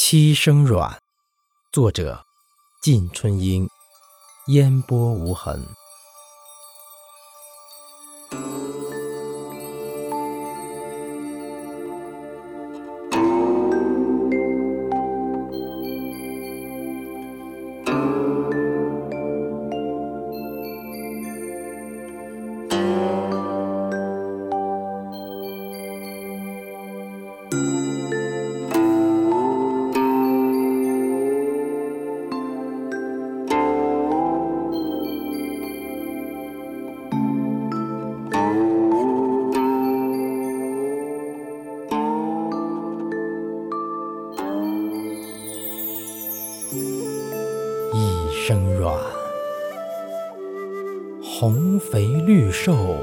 七声软，作者：晋春英，烟波无痕。声软，红肥绿瘦，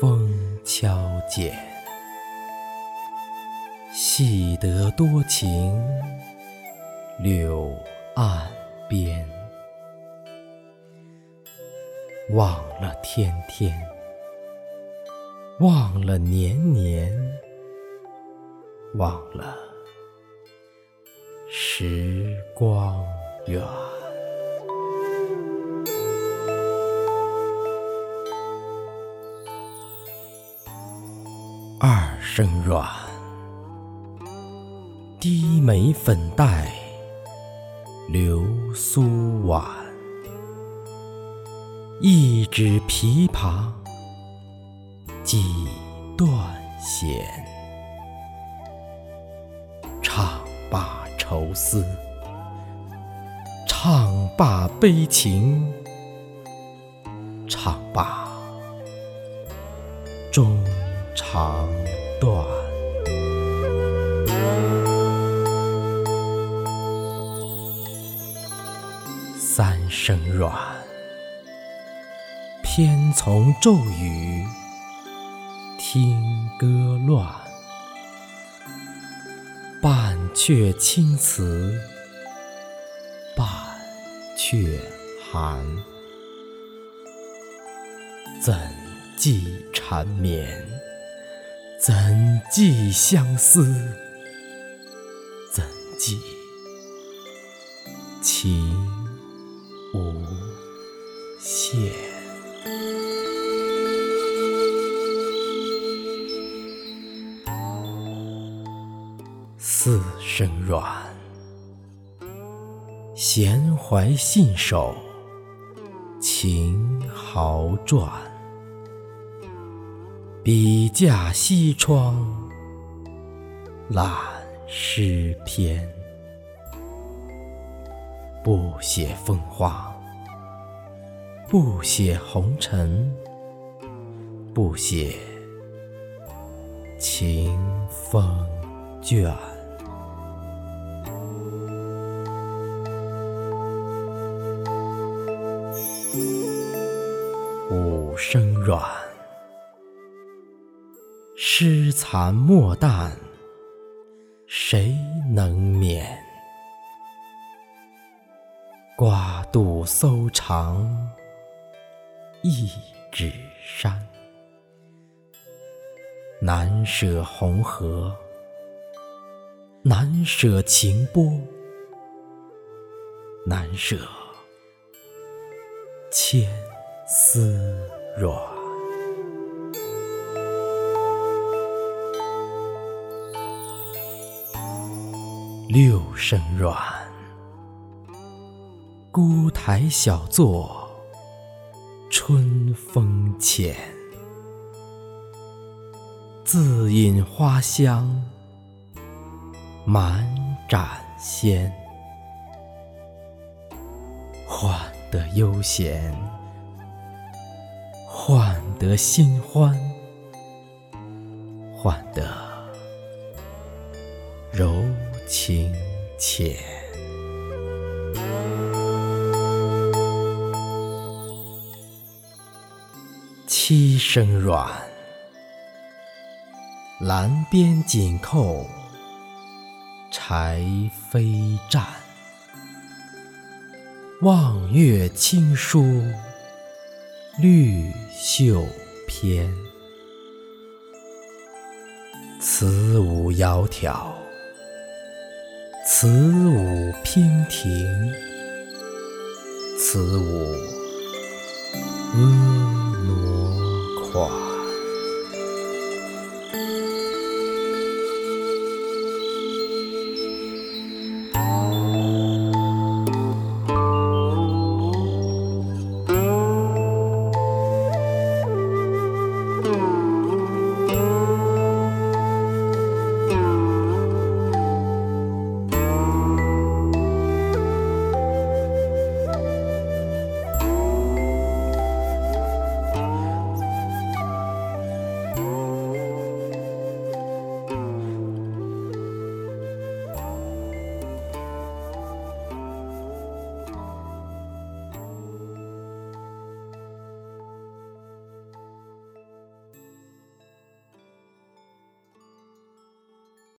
风敲剪，戏得多情柳岸边。忘了天天，忘了年年，忘了时光远。二声软，低眉粉黛流苏婉，一指琵琶几断弦，唱罢愁思，唱罢悲情，唱罢终肠断。三声软，偏从骤雨听歌乱，半阙青词阙寒。怎寄缠绵？怎寄相思？怎寄情无限？四声软，闲怀信手情豪传，笔架西窗烂诗篇。不写风花，不写红尘，不写情风卷。声软，诗残墨淡，谁能免？瓜肚搜肠一纸衫，难舍红河，难舍情波，难舍千丝软。六声软。孤台小坐春风浅，自饮花香满盏鲜。换得悠闲，得新欢，换得柔情浅。七声软，蓝边紧扣柴扉绽，望月轻疏绿袖翩。词舞窈窕，此舞娉婷，此舞婀娜跨。